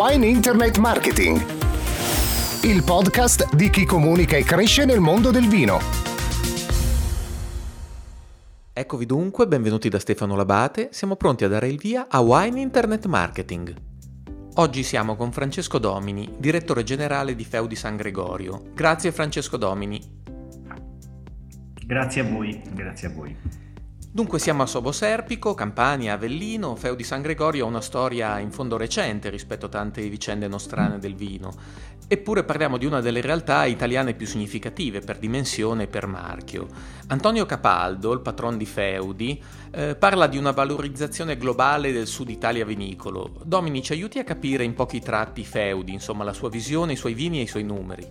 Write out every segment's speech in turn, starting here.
Wine Internet Marketing, il podcast di chi comunica e cresce nel mondo del vino. Eccovi dunque, benvenuti da Stefano Labate, siamo pronti a dare il via a Wine Internet Marketing. Oggi siamo con Francesco Domini, direttore generale di Feudi San Gregorio. Grazie Francesco Domini. Grazie a voi, grazie a voi. Dunque siamo a Sobo Serpico, Campania, Avellino, Feu di San Gregorio ha una storia in fondo recente rispetto a tante vicende nostrane del vino, eppure parliamo di una delle realtà italiane più significative per dimensione e per marchio. Antonio Capaldo, il patron di Feudi, eh, parla di una valorizzazione globale del sud Italia vinicolo. Domini ci aiuti a capire in pochi tratti Feudi, insomma la sua visione, i suoi vini e i suoi numeri.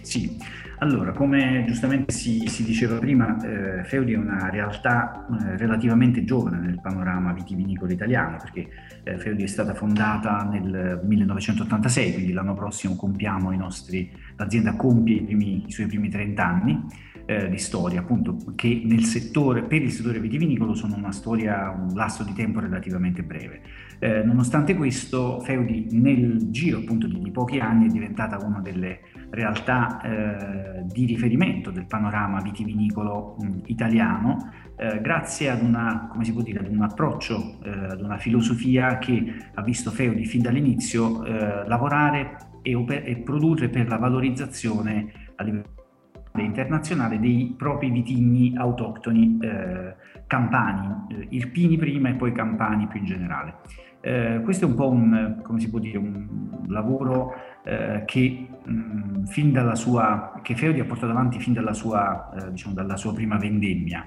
Sì, allora, come giustamente si, si diceva prima, eh, Feudi è una realtà eh, relativamente giovane nel panorama vitivinicolo italiano, perché eh, Feudi è stata fondata nel 1986, quindi l'anno prossimo compiamo i nostri, l'azienda compie i, primi, i suoi primi 30 anni eh, di storia, appunto, che nel settore, per il settore vitivinicolo sono una storia, un lasso di tempo relativamente breve. Eh, nonostante questo, Feudi nel giro appunto di, di, pochi anni è diventata una delle realtà eh, di riferimento del panorama vitivinicolo mh, italiano, eh, grazie ad, una, dire, ad un approccio, eh, ad una filosofia che ha visto Feudi fin dall'inizio eh, lavorare e, e produrre per la valorizzazione a livello internazionale dei propri vitigni autoctoni eh, campani, eh, irpini prima e poi campani più in generale. Eh, questo è un po' un, dire, un lavoro eh, che, mh, mm, fin dalla sua, che Feodi ha portato avanti fin dalla sua, eh, diciamo, dalla sua prima vendemmia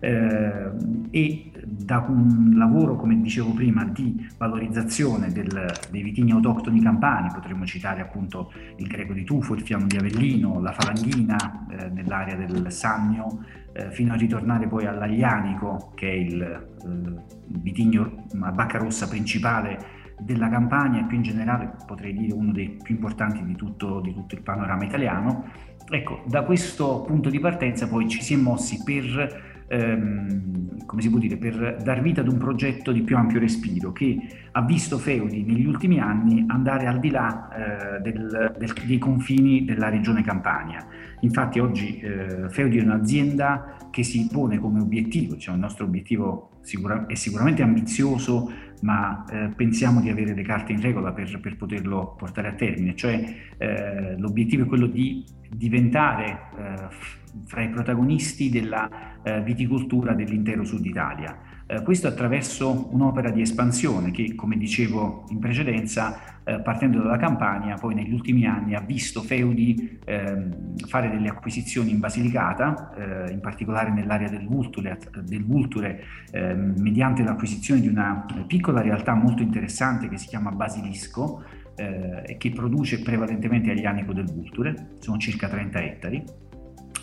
eh, e da un lavoro, come dicevo prima, di valorizzazione del, dei vitigni autoctoni campani, potremmo citare appunto il greco di Tufo, il fiammo di Avellino, la falanghina eh, nell'area del Sannio, eh, fino a ritornare poi all'Aglianico, che è il eh, vitigno a bacca rossa principale della Campania e più in generale potrei dire uno dei più importanti di tutto, di tutto il panorama italiano. Ecco, da questo punto di partenza poi ci si è mossi per ehm, come si può dire, per dar vita ad un progetto di più ampio respiro che ha visto Feudi negli ultimi anni andare al di là eh, del, del, dei confini della regione Campania. Infatti oggi eh, Feudi è un'azienda che si pone come obiettivo, cioè il nostro obiettivo sicura, è sicuramente ambizioso, ma eh, pensiamo di avere le carte in regola per, per poterlo portare a termine, cioè eh, l'obiettivo è quello di diventare eh, fra i protagonisti della eh, viticoltura dell'intero sud Italia. Eh, questo attraverso un'opera di espansione che, come dicevo in precedenza, eh, partendo dalla Campania, poi negli ultimi anni ha visto Feudi ehm, fare delle acquisizioni in Basilicata, eh, in particolare nell'area del Vulture, del Vulture ehm, mediante l'acquisizione di una piccola realtà molto interessante che si chiama Basilisco, eh, che produce prevalentemente aglianico del Vulture, sono circa 30 ettari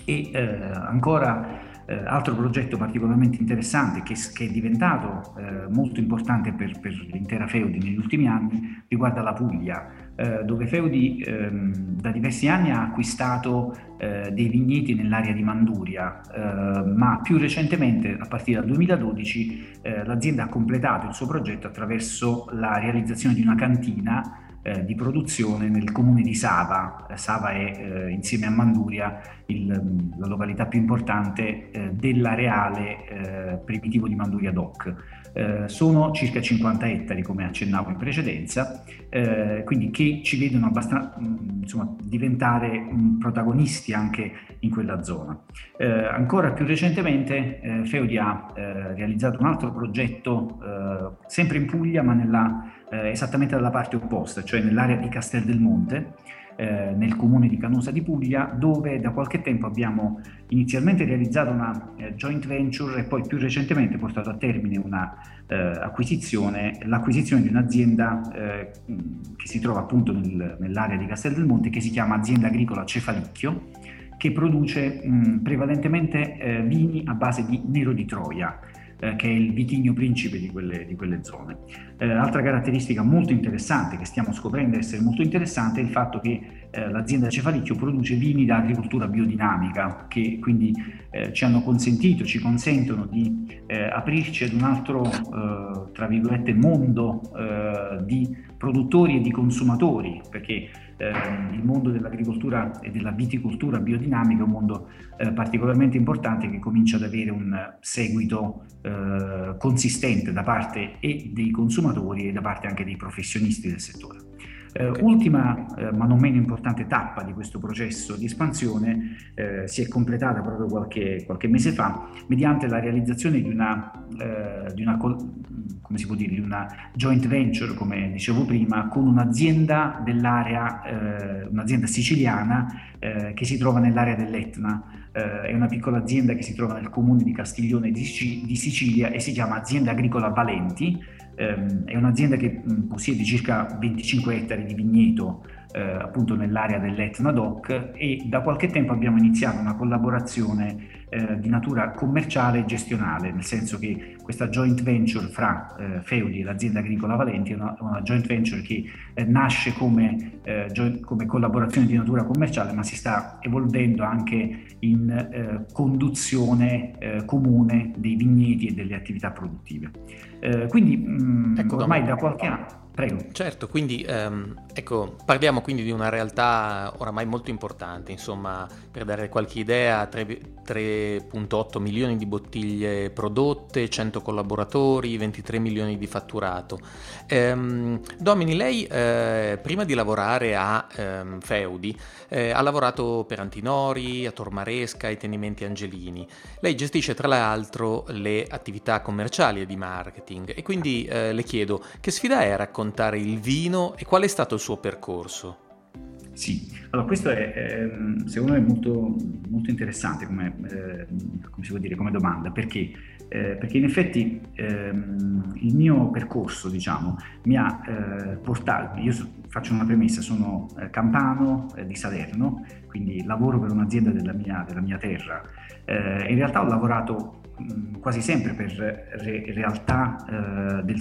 e eh, ancora eh, altro progetto particolarmente interessante che, che è diventato eh, molto importante per, per, l'intera Feudi negli ultimi anni riguarda la Puglia, eh, dove Feudi ehm, da diversi anni ha acquistato eh, dei vigneti nell'area di Manduria, eh, ma più recentemente, a partire dal 2012, eh, l'azienda ha completato il suo progetto attraverso la realizzazione di una cantina eh, di produzione nel comune di Sava. Eh, Sava è eh, insieme a Manduria il, mm, la località più importante eh, dell'areale eh, primitivo di Manduria DOC. Eh, sono circa 50 ettari come accennavo in precedenza, quindi che ci vedono abbastanza, mm, insomma, diventare protagonisti anche in quella zona. ancora più recentemente Feudi ha realizzato un altro progetto sempre in Puglia ma nella eh, esattamente dalla parte opposta, cioè nell'area di Castel del Monte, eh, nel comune di Canosa di Puglia, dove da qualche tempo abbiamo inizialmente realizzato una eh, joint venture e poi più recentemente portato a termine una eh, acquisizione, l'acquisizione di un'azienda eh, che si trova appunto nel, nell'area di Castel del Monte che si chiama Azienda Agricola Cefalicchio che produce mh, prevalentemente eh, vini a base di nero di Troia eh, che è il vitigno principe di quelle, di quelle zone. Eh, altra caratteristica molto interessante che stiamo scoprendo essere molto interessante è il fatto che eh, l'azienda Cefalicchio produce vini da agricoltura biodinamica che quindi eh, ci hanno consentito, ci consentono di eh, aprirci ad un altro, eh, tra virgolette, mondo eh, di produttori e di consumatori, perché ehm, il mondo dell'agricoltura e della viticoltura biodinamica è un mondo particolarmente importante che comincia ad avere un seguito consistente da parte e dei consumatori e da parte anche dei professionisti del settore. Eh. Ultima, eh, ma non meno importante tappa di questo processo di espansione eh, si è completata proprio qualche, qualche, mese fa mediante la realizzazione di una, eh, di una, come si può dire, di una joint venture, come dicevo prima, con un'azienda dell'area, eh, un'azienda siciliana eh, che si trova nell'area dell'Etna. è una piccola azienda che si trova nel comune di Castiglione di, di Sicilia e si chiama Azienda Agricola Valenti ehm, è un'azienda che mh, possiede circa 25 ettari di vigneto eh, appunto nell'area dell'Etna Doc e da qualche tempo abbiamo iniziato una collaborazione eh, di natura commerciale e gestionale, nel senso che questa joint venture fra eh, Feudi e l'azienda agricola Valenti è una, una joint venture che eh, nasce come, eh, joint, come, collaborazione di natura commerciale ma si sta evolvendo anche in eh, conduzione eh, comune dei vigneti e delle attività produttive. quindi mh, mm, ecco, ormai da qualche anno Prego. Certo, quindi ehm, ecco, parliamo quindi di una realtà oramai molto importante, insomma, per dare qualche idea, 3.8 milioni di bottiglie prodotte, 100 collaboratori, 23 milioni di fatturato. Ehm, Domini, lei eh, prima di lavorare a ehm, Feudi eh, ha lavorato per Antinori, a Tormaresca, ai Tenimenti Angelini. Lei gestisce tra l'altro le attività commerciali e di marketing e quindi eh, le chiedo che sfida è raccontare raccontare il vino e qual è stato il suo percorso? Sì, allora questo è, è secondo me molto, molto interessante come, eh, come, dire, come domanda, perché? Eh, perché in effetti ehm, il mio percorso, diciamo, mi ha eh, portato, io faccio una premessa, sono eh, campano di Salerno, quindi lavoro per un'azienda della mia, della mia terra. In realtà ho lavorato quasi sempre per re- realtà eh, del,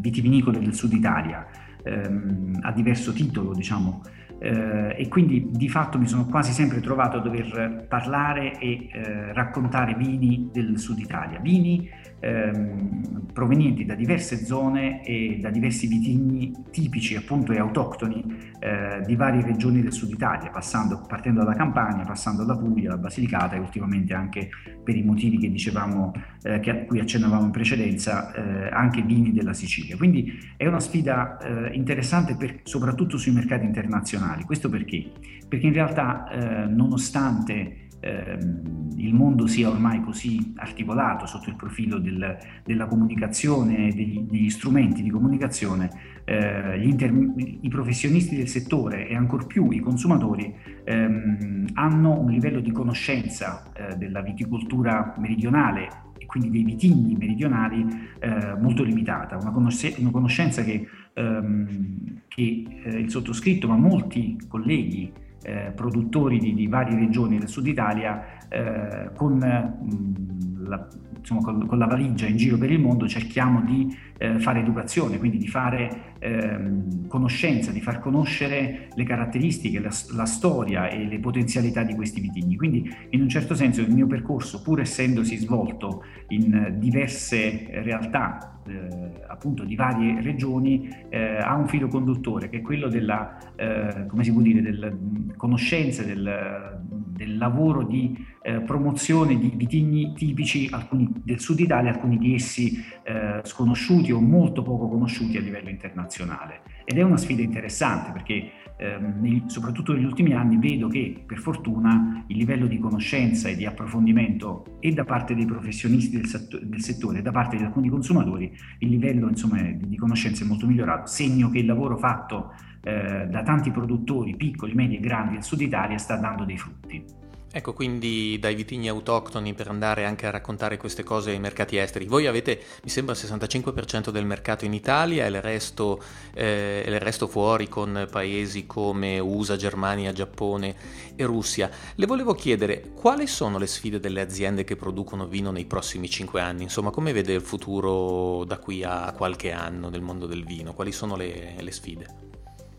vitivinicole del sud Italia, ehm, a diverso titolo, diciamo, eh, e quindi di fatto mi sono quasi sempre trovato a dover parlare e eh, raccontare vini del sud Italia, vini ehm, provenienti da diverse zone e da diversi vitigni tipici appunto e autoctoni eh, di varie regioni del sud Italia, passando, partendo dalla Campania, passando dalla Puglia, la Basilicata e ultimamente anche per i motivi che dicevamo, eh, che a cui accennavamo in precedenza, eh, anche vini della Sicilia. Quindi è una sfida eh, interessante per, soprattutto sui mercati internazionali. Questo perché? Perché in realtà eh, nonostante ehm, il mondo sia ormai così articolato sotto il profilo del, della comunicazione, degli, degli, strumenti di comunicazione, eh, inter, i professionisti del settore e ancor più i consumatori ehm, hanno un livello di conoscenza eh, della viticoltura meridionale e quindi dei vitigni meridionali eh, molto limitata, una, conosce- una conoscenza che, ehm, che eh, il sottoscritto, ma molti colleghi eh, produttori di, di, varie regioni del sud Italia eh, con, mh, la, insomma, con, con, la valigia in giro per il mondo cerchiamo di eh, fare educazione, quindi di fare ehm, conoscenza, di far conoscere le caratteristiche, la, la, storia e le potenzialità di questi vitigni. Quindi in un certo senso il mio percorso, pur essendosi svolto in diverse realtà eh, appunto di varie regioni eh, ha un filo conduttore che è quello della, eh, come si può dire, del conoscenza, del, del lavoro di eh, promozione di vitigni tipici, alcuni del sud Italia, alcuni di essi eh, sconosciuti o molto poco conosciuti a livello internazionale. Ed è una sfida interessante perché ehm, soprattutto negli ultimi anni vedo che per fortuna il livello di conoscenza e di approfondimento e da parte dei professionisti del, setto- del settore e da parte di alcuni consumatori il livello insomma, di conoscenza è molto migliorato, segno che il lavoro fatto eh, da tanti produttori piccoli, medi e grandi del sud Italia sta dando dei frutti. Ecco, quindi dai vitigni autoctoni per andare anche a raccontare queste cose ai mercati esteri. Voi avete, mi sembra, il 65% del mercato in Italia e il resto, eh, il resto fuori con paesi come USA, Germania, Giappone e Russia. Le volevo chiedere quali sono le sfide delle aziende che producono vino nei prossimi 5 anni? Insomma, come vede il futuro da qui a qualche anno nel mondo del vino? Quali sono le, le sfide?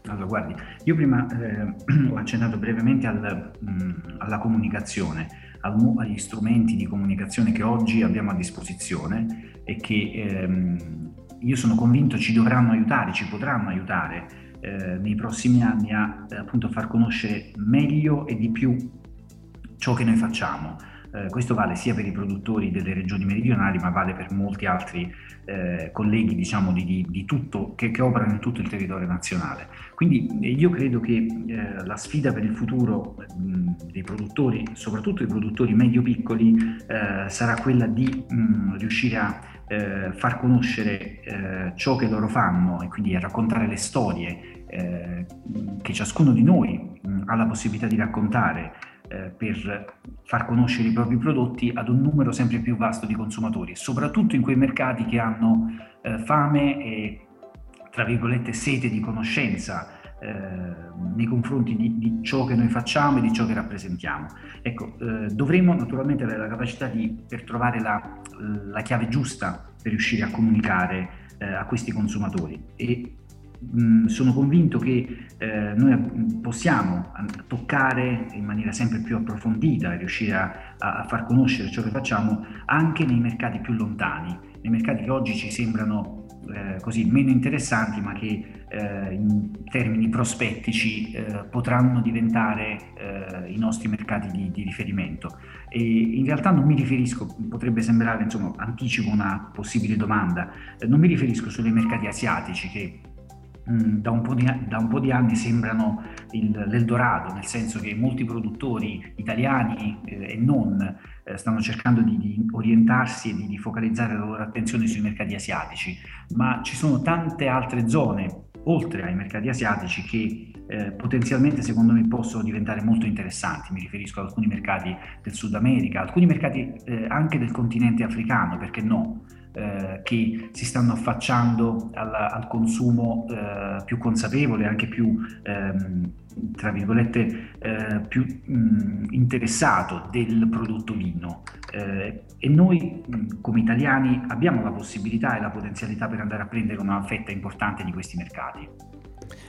Allora, guardi, io prima eh, ho accennato brevemente al, mh, mm, alla comunicazione, al, agli strumenti di comunicazione che oggi abbiamo a disposizione e che ehm, io sono convinto ci dovranno aiutare, ci potranno aiutare eh, nei prossimi anni a appunto far conoscere meglio e di più ciò che noi facciamo. Eh, questo vale sia per i produttori delle regioni meridionali, ma vale per molti altri eh, colleghi diciamo, di, di, di tutto, che, che, operano in tutto il territorio nazionale. Quindi eh, io credo che eh, la sfida per il futuro mh, dei produttori, soprattutto i produttori medio-piccoli, eh, sarà quella di mh, riuscire a far conoscere ciò che loro fanno e quindi a raccontare le storie che ciascuno di noi mh, ha la possibilità di raccontare eh, per far conoscere i propri prodotti ad un numero sempre più vasto di consumatori, soprattutto in quei mercati che hanno eh, fame e, tra virgolette, sete di conoscenza eh, nei confronti di, di, ciò che noi facciamo e di ciò che rappresentiamo. Ecco, eh, dovremmo naturalmente avere la capacità di, per trovare la, la chiave giusta per riuscire a comunicare eh, a questi consumatori e sono convinto che eh, noi possiamo toccare in maniera sempre più approfondita riuscire a, a, far conoscere ciò che facciamo anche nei mercati più lontani, nei mercati che oggi ci sembrano eh, così meno interessanti ma che eh, in termini prospettici eh, potranno diventare eh, i nostri mercati di, di, riferimento. E in realtà non mi riferisco, potrebbe sembrare, insomma, anticipo una possibile domanda, eh, non mi riferisco ai mercati asiatici che Mm, da un, di, da un, po di, anni sembrano il, l'Eldorado, nel senso che molti produttori italiani eh, e non eh, stanno cercando di, di orientarsi e di, di, focalizzare la loro attenzione sui mercati asiatici, ma ci sono tante altre zone, oltre ai mercati asiatici, che eh, potenzialmente secondo me possono diventare molto interessanti. Mi riferisco ad alcuni mercati del Sud America, alcuni mercati eh, anche del continente africano, perché no? Eh, che si stanno affacciando al, al consumo eh, più consapevole, anche più, ehm, tra virgolette, eh, più mh, interessato del prodotto vino. Eh, e noi mh, come italiani abbiamo la possibilità e la potenzialità per andare a prendere una fetta importante di questi mercati.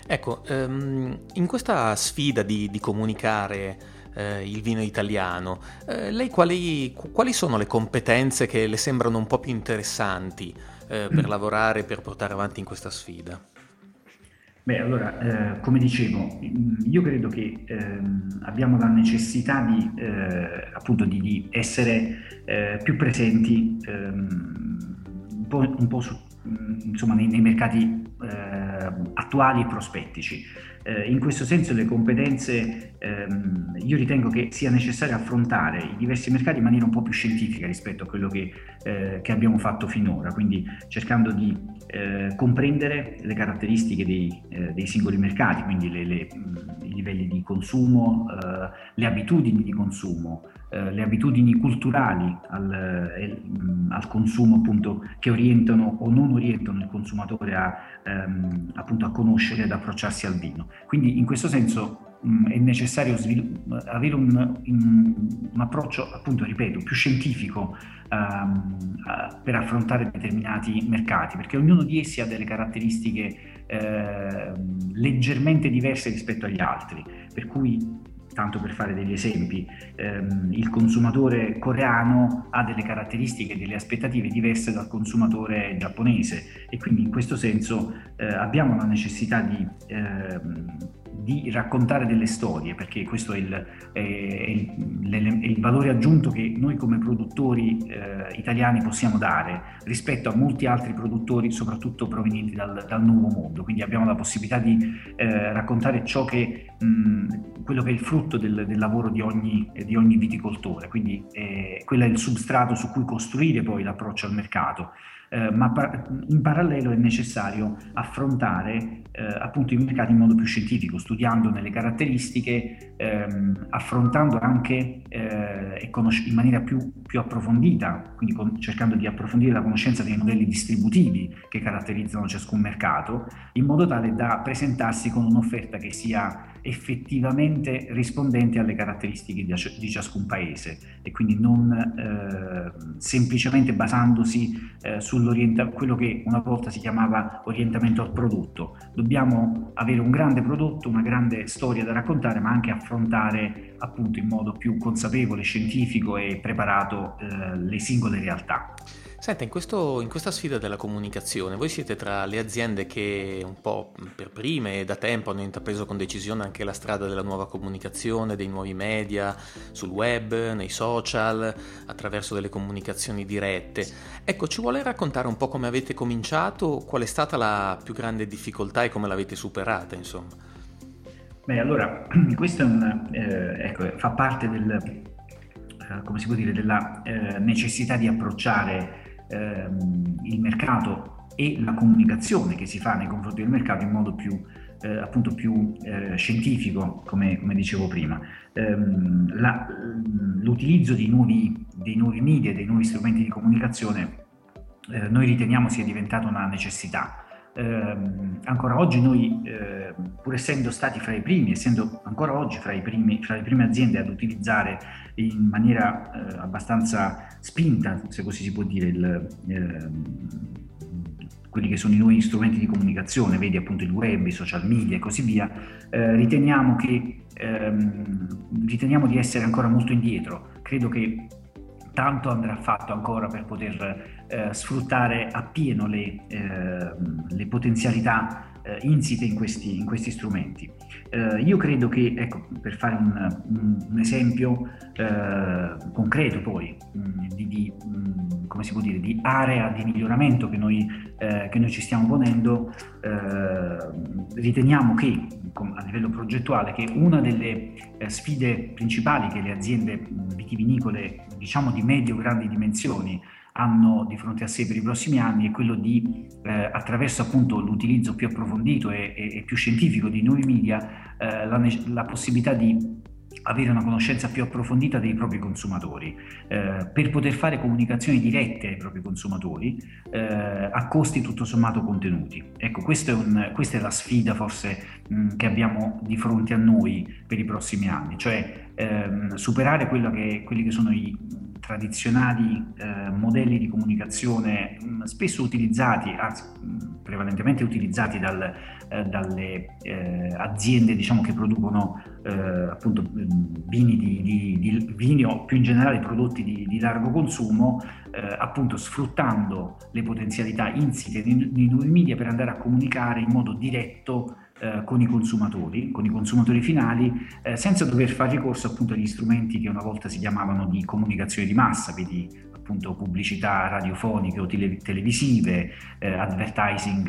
Ecco, um, in questa sfida di, di comunicare eh, il vino italiano. Eh, lei quali, quali, sono le competenze che le sembrano un po' più interessanti eh, per mm. lavorare, per portare avanti in questa sfida? Beh, allora, eh, come dicevo, io credo che ehm, abbiamo la necessità di, eh, appunto, di, di essere eh, più presenti ehm, un po', un po su, insomma, nei, nei mercati attuali e prospettici. Eh, in questo senso le competenze ehm, io ritengo che sia necessario affrontare i diversi mercati in maniera un po' più scientifica rispetto a quello che, eh, che abbiamo fatto finora, quindi cercando di eh, comprendere le caratteristiche dei, eh, dei, singoli mercati, quindi le, le, livelli di consumo, eh, le abitudini di consumo, eh, le abitudini culturali al, eh, al, consumo appunto che orientano o non orientano il consumatore a, ehm, appunto a conoscere ed approcciarsi al vino. Quindi in questo senso mh, è necessario svilupp- avere un, un, un, approccio appunto, ripeto, più scientifico um, uh, per affrontare determinati mercati, perché ognuno di essi ha delle caratteristiche eh, leggermente diverse rispetto agli altri, per cui tanto per fare degli esempi, ehm, il consumatore coreano ha delle caratteristiche, delle aspettative diverse dal consumatore giapponese. E quindi in questo senso eh, abbiamo la necessità di, ehm, di, raccontare delle storie perché questo è il, è, il, è il, valore aggiunto che noi come produttori eh, italiani possiamo dare rispetto a molti altri produttori soprattutto provenienti dal, dal nuovo mondo, quindi abbiamo la possibilità di eh, raccontare ciò che mh, quello che è il frutto del, del lavoro di ogni, di ogni, viticoltore, quindi eh, quello è il substrato su cui costruire poi l'approccio al mercato. Eh, ma par- in parallelo è necessario affrontare eh, appunto i mercati in modo più scientifico, studiandone le caratteristiche, ehm, affrontando anche eh, conosc- in maniera più, più approfondita, quindi con- cercando di approfondire la conoscenza dei modelli distributivi che caratterizzano ciascun mercato, in modo tale da presentarsi con un'offerta che sia effettivamente rispondente alle caratteristiche di, ciascun paese e quindi non eh, semplicemente basandosi eh, sull'orientamento, quello che una volta si chiamava orientamento al prodotto. Dobbiamo avere un grande prodotto, una grande storia da raccontare, ma anche affrontare appunto in modo più consapevole, scientifico e preparato eh, le singole realtà. Senta, in, questo, in, questa sfida della comunicazione, voi siete tra le aziende che un po' per prime e da tempo hanno intrapreso con decisione anche la strada della nuova comunicazione, dei nuovi media, sul web, nei social, attraverso delle comunicazioni dirette. Ecco, ci vuole raccontare un po' come avete cominciato, qual è stata la più grande difficoltà e come l'avete superata, insomma? Beh, allora, questo un, eh, ecco, fa parte del, eh, dire, della eh, necessità di approcciare ehm, il mercato e la comunicazione che si fa nei confronti del mercato in modo più, eh, appunto più eh, scientifico, come, come, dicevo prima. Ehm, la, l'utilizzo dei nuovi, dei nuovi media, dei nuovi strumenti di comunicazione, eh, noi riteniamo sia diventata una necessità. Eh, ancora oggi noi, eh, pur essendo stati fra i primi, essendo ancora oggi fra, primi, fra le prime aziende ad utilizzare in maniera eh, abbastanza spinta, se così si può dire, il, ehm, quelli che sono i nuovi strumenti di comunicazione, vedi appunto il web, i social media e così via, eh, riteniamo, che, ehm, riteniamo di essere ancora molto indietro. Credo che tanto andrà fatto ancora per poter eh, sfruttare appieno le, eh, le potenzialità eh, insite in questi, in questi strumenti. Eh, io credo che, ecco, per fare un, un, esempio eh, concreto poi mh, mm, di, di, mh, mm, come si può dire, di area di miglioramento che noi, eh, che noi ci stiamo ponendo, eh, riteniamo che a livello progettuale che una delle eh, sfide principali che le aziende vitivinicole diciamo di medio-grandi dimensioni hanno di fronte a sé per i prossimi anni è quello di, eh, attraverso appunto l'utilizzo più approfondito e, e, e più scientifico di nuovi media, eh, la, la, possibilità di avere una conoscenza più approfondita dei propri consumatori, eh, per poter fare comunicazioni dirette ai propri consumatori eh, a costi tutto sommato contenuti. Ecco, è un, questa è la sfida forse mh, che abbiamo di fronte a noi per i prossimi anni, cioè ehm, superare che, quelli che sono i tradizionali eh, modelli di comunicazione mh, spesso utilizzati, anzi mh, prevalentemente utilizzati dal, eh, dalle eh, aziende diciamo, che producono eh, appunto vini, di, di, di, vini, o più in generale prodotti di, di largo consumo, eh, appunto sfruttando le potenzialità insite nei, nei nuovi media per andare a comunicare in modo diretto eh, con i consumatori, con i consumatori finali, eh, senza dover fare ricorso appunto agli strumenti che una volta si chiamavano di comunicazione di massa, quindi appunto pubblicità radiofoniche o tele- televisive, eh, advertising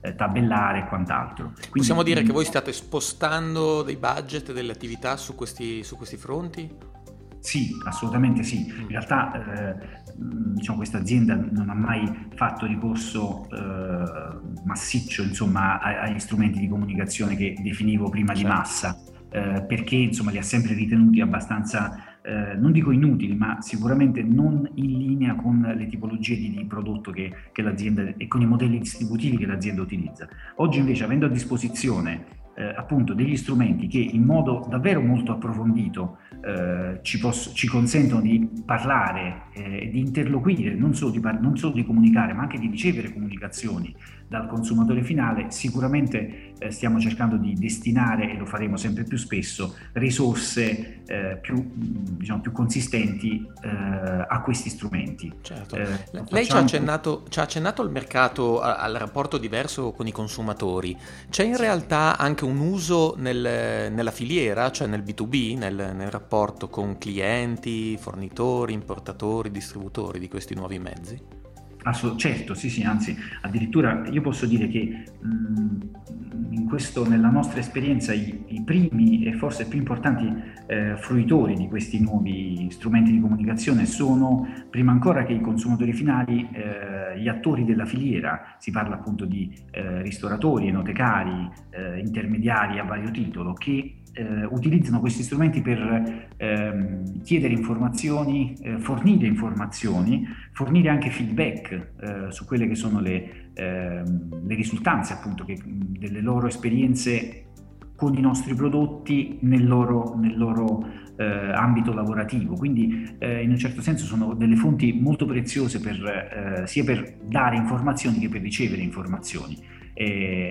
eh, tabellare e quant'altro. Quindi, Possiamo dire che voi state spostando dei budget, delle attività su questi, su questi fronti? Sì, assolutamente sì. In realtà eh, diciamo, questa azienda non ha mai fatto ricorso eh, massiccio insomma, agli strumenti di comunicazione che definivo prima certo. di massa, eh, perché insomma, li ha sempre ritenuti abbastanza, eh, non dico inutili, ma sicuramente non in linea con le tipologie di, di prodotto che, che l'azienda e con i modelli distributivi che l'azienda utilizza. Oggi invece avendo a disposizione eh, appunto degli strumenti che in modo davvero molto approfondito eh, ci, posso, ci, consentono di parlare, eh, di interloquire, non solo di, par- non solo di, comunicare, ma anche di ricevere comunicazioni dal consumatore finale, sicuramente eh, stiamo cercando di destinare, e lo faremo sempre più spesso, risorse eh, più, diciamo, più, consistenti eh, a questi strumenti. Certo. Lei ci ha, accennato, ci ha, accennato, al mercato, al rapporto diverso con i consumatori. C'è in realtà anche un uso nel, nella filiera, cioè nel B2B, nel, nel rapporto con clienti, fornitori, importatori, distributori di questi nuovi mezzi? Assolut- certo, sì, sì, anzi, addirittura io posso dire che mh, questo, nella nostra esperienza i, i, primi e forse più importanti eh, fruitori di questi nuovi strumenti di comunicazione sono, prima ancora che i consumatori finali, eh, gli attori della filiera, si parla appunto di eh, ristoratori, enotecari, eh, intermediari a vario titolo, che eh, utilizzano questi strumenti per ehm, chiedere informazioni, eh, fornire informazioni, fornire anche feedback eh, su quelle che sono le, ehm, le risultanze appunto che, delle loro esperienze con i nostri prodotti nel loro, nel loro eh, ambito lavorativo. Quindi eh, in un certo senso sono delle fonti molto preziose per, eh, sia per dare informazioni che per ricevere informazioni.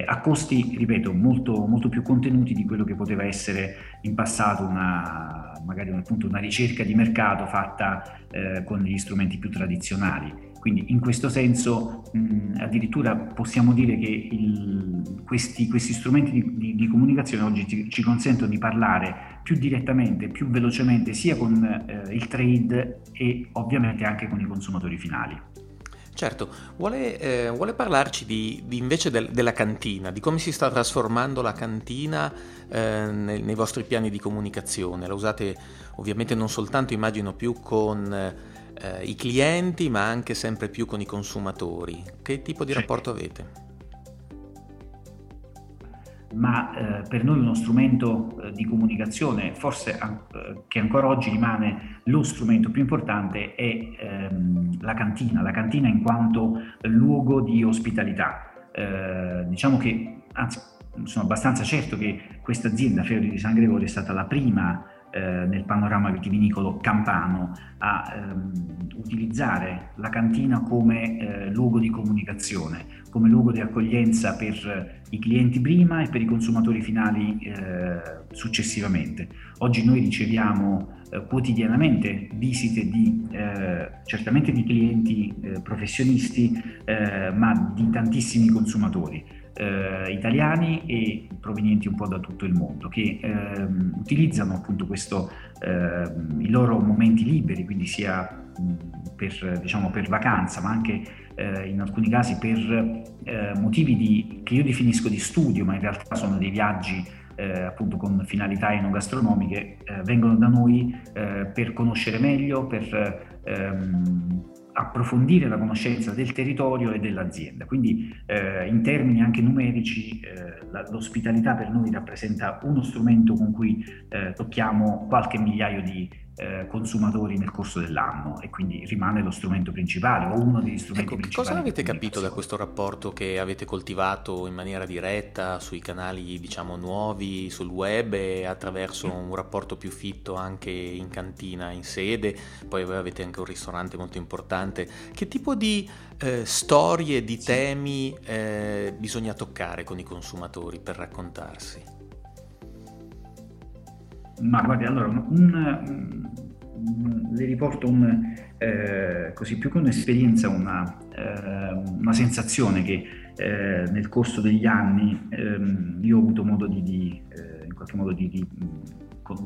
A costi, ripeto, molto, molto più contenuti di quello che poteva essere in passato una, magari appunto una ricerca di mercato fatta eh, con gli strumenti più tradizionali. Quindi in questo senso mh, addirittura possiamo dire che il, questi, questi, strumenti di, di, di comunicazione oggi ci, ci, consentono di parlare più direttamente, più velocemente sia con eh, il trade e ovviamente anche con i consumatori finali. Certo, vuole, eh, vuole parlarci di, di invece del, della cantina, di come si sta trasformando la cantina eh, nei, nei, vostri piani di comunicazione. La usate ovviamente non soltanto, immagino, più con eh, i clienti, ma anche sempre più con i consumatori. Che tipo di rapporto avete? Ma eh, per noi uno strumento eh, di comunicazione, forse eh, che ancora oggi rimane lo strumento più importante, è ehm, la cantina, la cantina in quanto luogo di ospitalità. Eh, diciamo che, anzi, sono abbastanza certo che questa azienda, Feudi di San Gregorio, è stata la prima eh, nel panorama vitivinicolo campano a ehm, utilizzare la cantina come eh, luogo di comunicazione, come luogo di accoglienza per i clienti prima e per i consumatori finali eh, successivamente. Oggi noi riceviamo eh, quotidianamente visite di eh, certamente di clienti eh, professionisti, ma di tantissimi consumatori eh, italiani e provenienti un po' da tutto il mondo che ehm, utilizzano appunto questo, ehm, i loro momenti liberi, quindi sia per, diciamo, per vacanza ma anche eh, in alcuni casi per eh, motivi di, che io definisco di studio ma in realtà sono dei viaggi eh, appunto con finalità enogastronomiche eh, vengono da noi eh, per conoscere meglio, per ehm, approfondire la conoscenza del territorio e dell'azienda. Quindi eh, in termini anche numerici la, l'ospitalità per noi rappresenta uno strumento con cui tocchiamo qualche migliaio di eh, consumatori nel corso dell'anno e quindi rimane lo strumento principale o uno degli strumenti ecco, principali. Cosa avete capito da questo rapporto che avete coltivato in maniera diretta sui canali diciamo nuovi, sul web e attraverso un rapporto più fitto anche in cantina, in sede, poi voi avete anche un ristorante molto importante. Che tipo di eh, storie, di temi eh, bisogna toccare con i consumatori per raccontarsi? Ma guardi, allora, un, un, un, le riporto eh, così più che un'esperienza, una, eh, una sensazione che eh, nel corso degli anni ehm, io ho avuto modo di, di eh, in qualche modo di, di,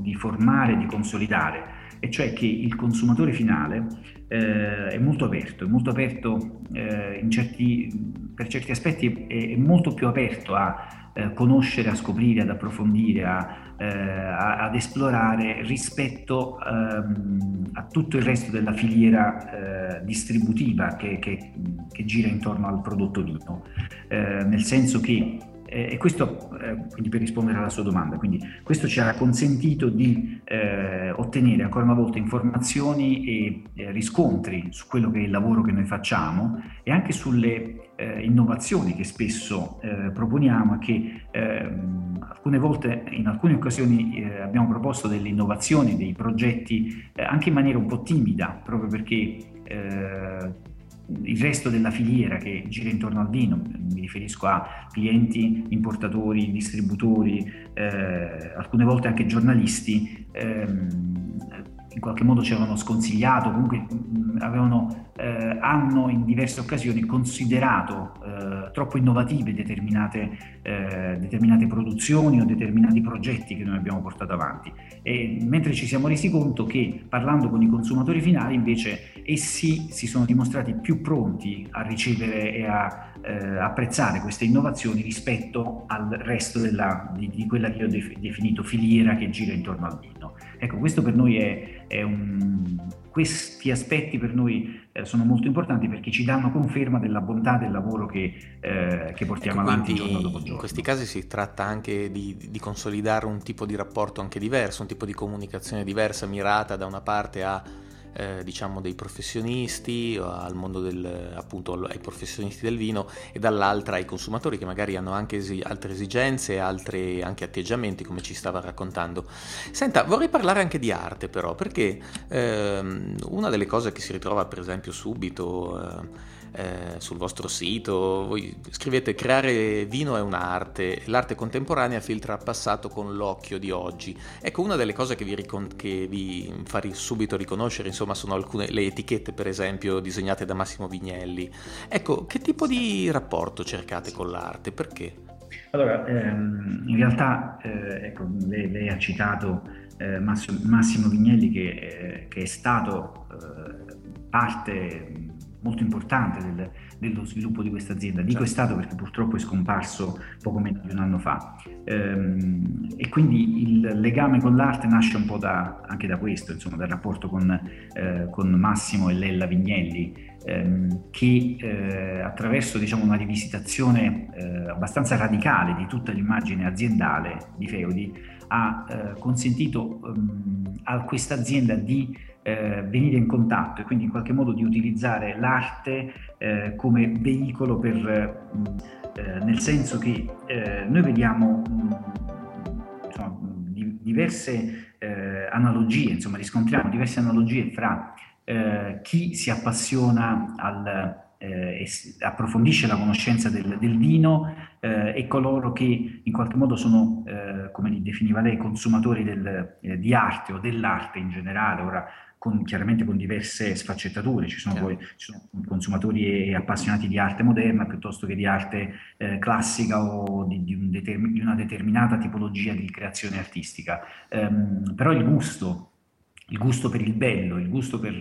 di, formare, di consolidare, e cioè che il consumatore finale eh, è molto aperto, è molto aperto eh, certi, per certi aspetti è, è molto più aperto a eh, conoscere, a scoprire, ad approfondire, a, eh, ad esplorare rispetto ehm, a tutto il resto della filiera eh, distributiva che, che, che, gira intorno al prodotto vino, eh, nel senso che e questo, eh, quindi per rispondere alla sua domanda, quindi questo ci ha consentito di eh, ottenere ancora una volta informazioni e eh, riscontri su quello che è il lavoro che noi facciamo e anche sulle eh, innovazioni che spesso eh, proponiamo e che ehm, alcune volte, in alcune occasioni abbiamo proposto delle innovazioni, dei progetti anche in maniera un po' timida, proprio perché il resto della filiera che gira intorno al vino, mi riferisco a clienti, importatori, distributori, eh, alcune volte anche giornalisti, ehm, in qualche modo ci avevano sconsigliato, comunque avevano, eh, hanno in diverse occasioni considerato eh, troppo innovative determinate, eh, determinate, produzioni o determinati progetti che noi abbiamo portato avanti. E, mentre ci siamo resi conto che parlando con i consumatori finali invece essi si sono dimostrati più pronti a ricevere e a eh, apprezzare queste innovazioni rispetto al resto della, di, di, quella che io ho definito filiera che gira intorno al vino. Ecco, questo per noi è, è un, questi aspetti per noi eh, sono molto importanti perché ci danno conferma della bontà del lavoro che, eh, che portiamo ecco, avanti giorno dopo giorno. In questi casi si tratta anche di, di, consolidare un tipo di rapporto anche diverso, un tipo di comunicazione diversa, mirata da una parte a eh, diciamo dei professionisti, al mondo del, appunto ai professionisti del vino e dall'altra ai consumatori che magari hanno anche esi- altre esigenze, altri anche atteggiamenti come ci stava raccontando. Senta, vorrei parlare anche di arte però perché ehm, una delle cose che si ritrova per esempio subito eh, eh, sul vostro sito, voi scrivete creare vino è un'arte, l'arte contemporanea filtra il passato con l'occhio di oggi. Ecco, una delle cose che vi, ricon- che vi fa subito riconoscere, insomma, sono alcune le etichette, per esempio, disegnate da Massimo Vignelli. Ecco, che tipo di rapporto cercate con l'arte? Perché? Allora, ehm, in realtà, eh, ecco, lei, lei, ha citato eh, Massimo Vignelli che, eh, che è stato eh, parte molto importante del, dello sviluppo di questa azienda. Dico certo. è stato perché purtroppo è scomparso poco meno di un anno fa. Ehm, e quindi il legame con l'arte nasce un po' da, anche da questo, insomma, dal rapporto con, eh, con Massimo e Lella Vignelli, ehm, che eh, attraverso diciamo, una rivisitazione eh, abbastanza radicale di tutta l'immagine aziendale di Feudi ha eh, consentito um, a questa azienda di eh, venire in contatto e quindi in qualche modo di utilizzare l'arte eh, come veicolo per, eh, nel senso che eh, noi vediamo mh, insomma, di, diverse eh, analogie, insomma riscontriamo diverse analogie fra eh, chi si appassiona al eh, approfondisce la conoscenza del, del vino eh, e coloro che in qualche modo sono, eh, come li definiva lei, consumatori del, di arte o dell'arte in generale. Ora con, chiaramente con diverse sfaccettature, ci sono, poi, ci sono consumatori e appassionati di arte moderna piuttosto che di arte eh, classica o di, di, un determin- di, una determinata tipologia di creazione artistica. Um, però il gusto, il gusto per il bello, il gusto per,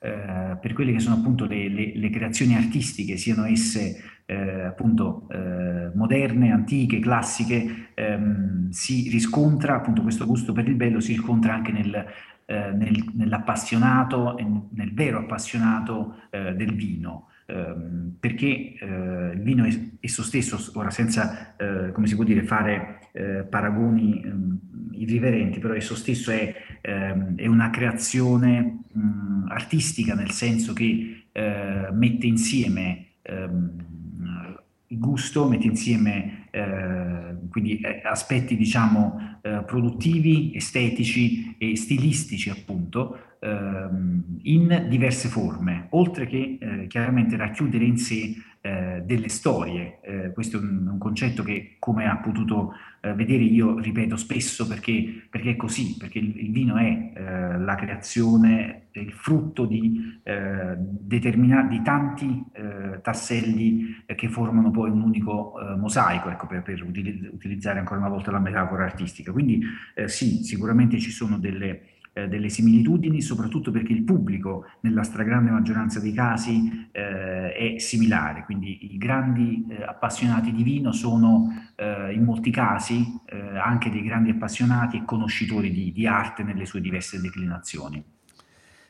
eh, per quelle che sono appunto le, le, le creazioni artistiche, siano esse eh, appunto eh, moderne, antiche, classiche, ehm, si riscontra appunto questo gusto per il bello si riscontra anche nel, eh, nel, nell'appassionato nel vero appassionato eh, del vino. Ehm, perché eh, il vino esso stesso, ora senza, eh, come si può dire, fare paragoni ehm, irriverenti, però esso stesso è, ehm, è una creazione mh, artistica, nel senso che mette insieme il gusto, mette insieme eh, quindi eh, aspetti diciamo eh, produttivi, estetici e stilistici appunto ehm, in diverse forme, oltre che eh, chiaramente racchiudere in sé eh, delle storie. Eh, questo è un, un, concetto che, come ha potuto eh, vedere, io ripeto spesso perché, perché è così, perché il, il vino è eh, la creazione, il frutto di, di tanti tasselli che formano poi un unico mosaico, ecco, per, per, utilizzare ancora una volta la metafora artistica. Quindi sì, sicuramente ci sono delle eh, delle similitudini, soprattutto perché il pubblico nella stragrande maggioranza dei casi eh, è similare, quindi i grandi eh, appassionati di vino sono eh, in molti casi eh, anche dei grandi appassionati e conoscitori di, di arte nelle sue diverse declinazioni.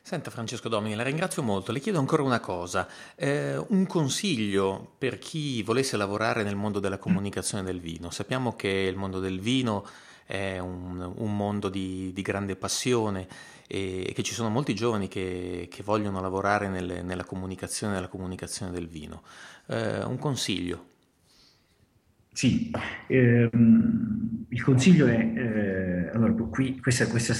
Senta Francesco Domini, la ringrazio molto. Le chiedo ancora una cosa, eh, un consiglio per chi volesse lavorare nel mondo della comunicazione del vino. Sappiamo che il mondo del vino è un, un mondo di, di, grande passione e, che ci sono molti giovani che, che vogliono lavorare nelle, nella comunicazione, nella comunicazione del vino. Eh, un consiglio. Sì, ehm, il consiglio è, eh, allora qui questa, questa,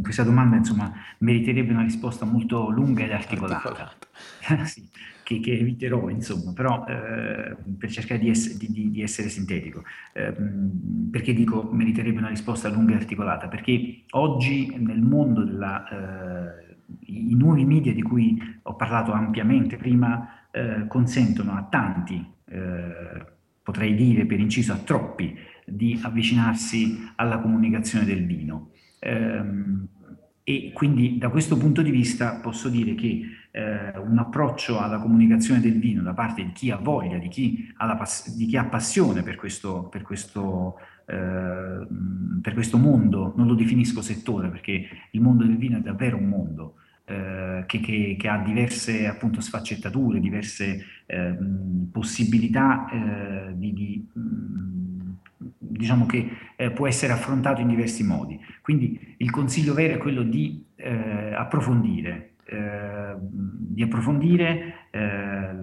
questa, domanda insomma meriterebbe una risposta molto lunga ed articolata. articolata. sì che, che eviterò, insomma, però eh, per cercare di, ess- di, di essere sintetico. Eh, perché dico meriterebbe una risposta lunga e articolata? Perché oggi nel mondo della... Eh, i nuovi media di cui ho parlato ampiamente prima eh, consentono a tanti, eh, potrei dire per inciso a troppi, di avvicinarsi alla comunicazione del vino. Ehm, e quindi da questo punto di vista posso dire che eh, un approccio alla comunicazione del vino da parte di chi ha voglia, di chi ha, pass- di chi ha passione per questo, per, questo, eh, per questo, mondo, non lo definisco settore perché il mondo del vino è davvero un mondo. Eh, che, che, che, ha diverse appunto sfaccettature, diverse ehm, possibilità eh, di, di diciamo che eh, può essere affrontato in diversi modi. Quindi il consiglio vero è quello di eh, approfondire, eh, di approfondire, eh,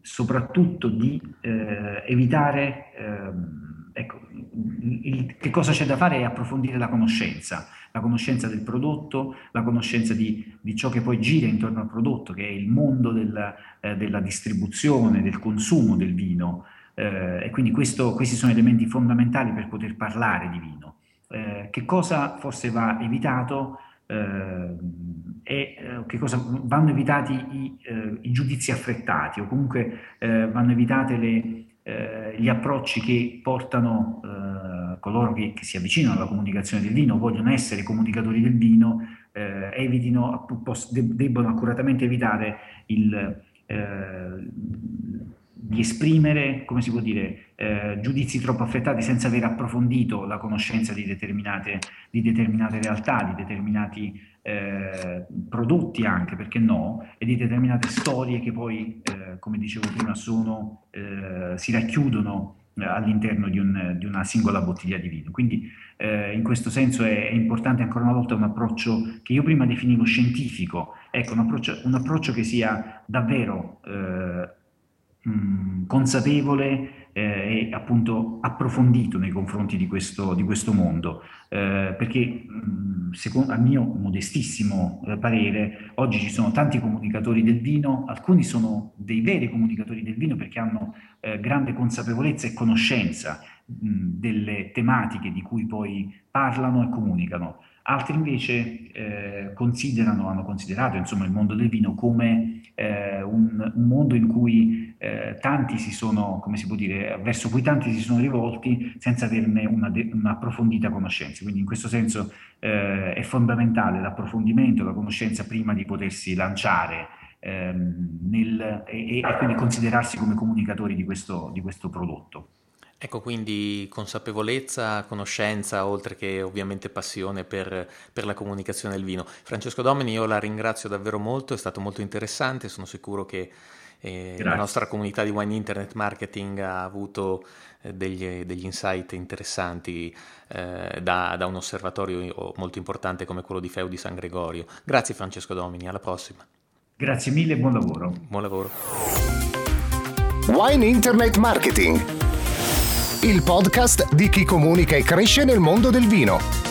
soprattutto di eh, evitare, ehm, ecco, il, che cosa c'è da fare è approfondire la conoscenza, la conoscenza del prodotto, la conoscenza di, di ciò che poi gira intorno al prodotto, che è il mondo del, eh, della distribuzione, del consumo del vino. Eh, e quindi questo, questi sono elementi fondamentali per poter parlare di vino. Eh, che cosa forse va evitato? Eh, e eh, che cosa vanno evitati i, eh, i, giudizi affrettati o comunque vanno evitate le, gli approcci che portano coloro che, che, si avvicinano alla comunicazione del vino, vogliono essere comunicatori del vino, evitino, debbono accuratamente evitare il, di esprimere, come si può dire, eh, giudizi troppo affrettati senza aver approfondito la conoscenza di determinate, di determinate realtà, di determinati eh, prodotti anche, perché no, e di determinate storie che poi, eh, come dicevo prima, sono, eh, si racchiudono eh, all'interno di, un, di, una singola bottiglia di vino. Quindi eh, in questo senso è, è, importante ancora una volta un approccio che io prima definivo scientifico, ecco un approccio, un approccio che sia davvero mh, consapevole eh, appunto approfondito nei confronti di questo, di questo mondo, eh, perché mh, secondo, a mio modestissimo eh, parere oggi ci sono tanti comunicatori del vino, alcuni sono dei veri comunicatori del vino perché hanno eh, grande consapevolezza e conoscenza mh, delle tematiche di cui poi parlano e comunicano. Altri invece eh, considerano, hanno considerato insomma, il mondo del vino come eh, un, un, mondo in cui eh, tanti si sono, come si può dire, verso cui tanti si sono rivolti senza averne una, de- un'approfondita conoscenza. Quindi in questo senso eh, è fondamentale l'approfondimento, la conoscenza prima di potersi lanciare ehm, nel, e, e, quindi considerarsi come comunicatori di questo, di questo prodotto. Ecco, quindi consapevolezza, conoscenza, oltre che ovviamente passione per, per, la comunicazione del vino. Francesco Domini, io la ringrazio davvero molto, è stato molto interessante, sono sicuro che eh, la nostra comunità di Wine Internet Marketing ha avuto eh, degli, degli, insight interessanti eh, da, da, un osservatorio molto importante come quello di Feu di San Gregorio. Grazie Francesco Domini, alla prossima. Grazie mille e buon lavoro. Buon lavoro. Wine Internet Marketing il podcast di chi comunica e cresce nel mondo del vino.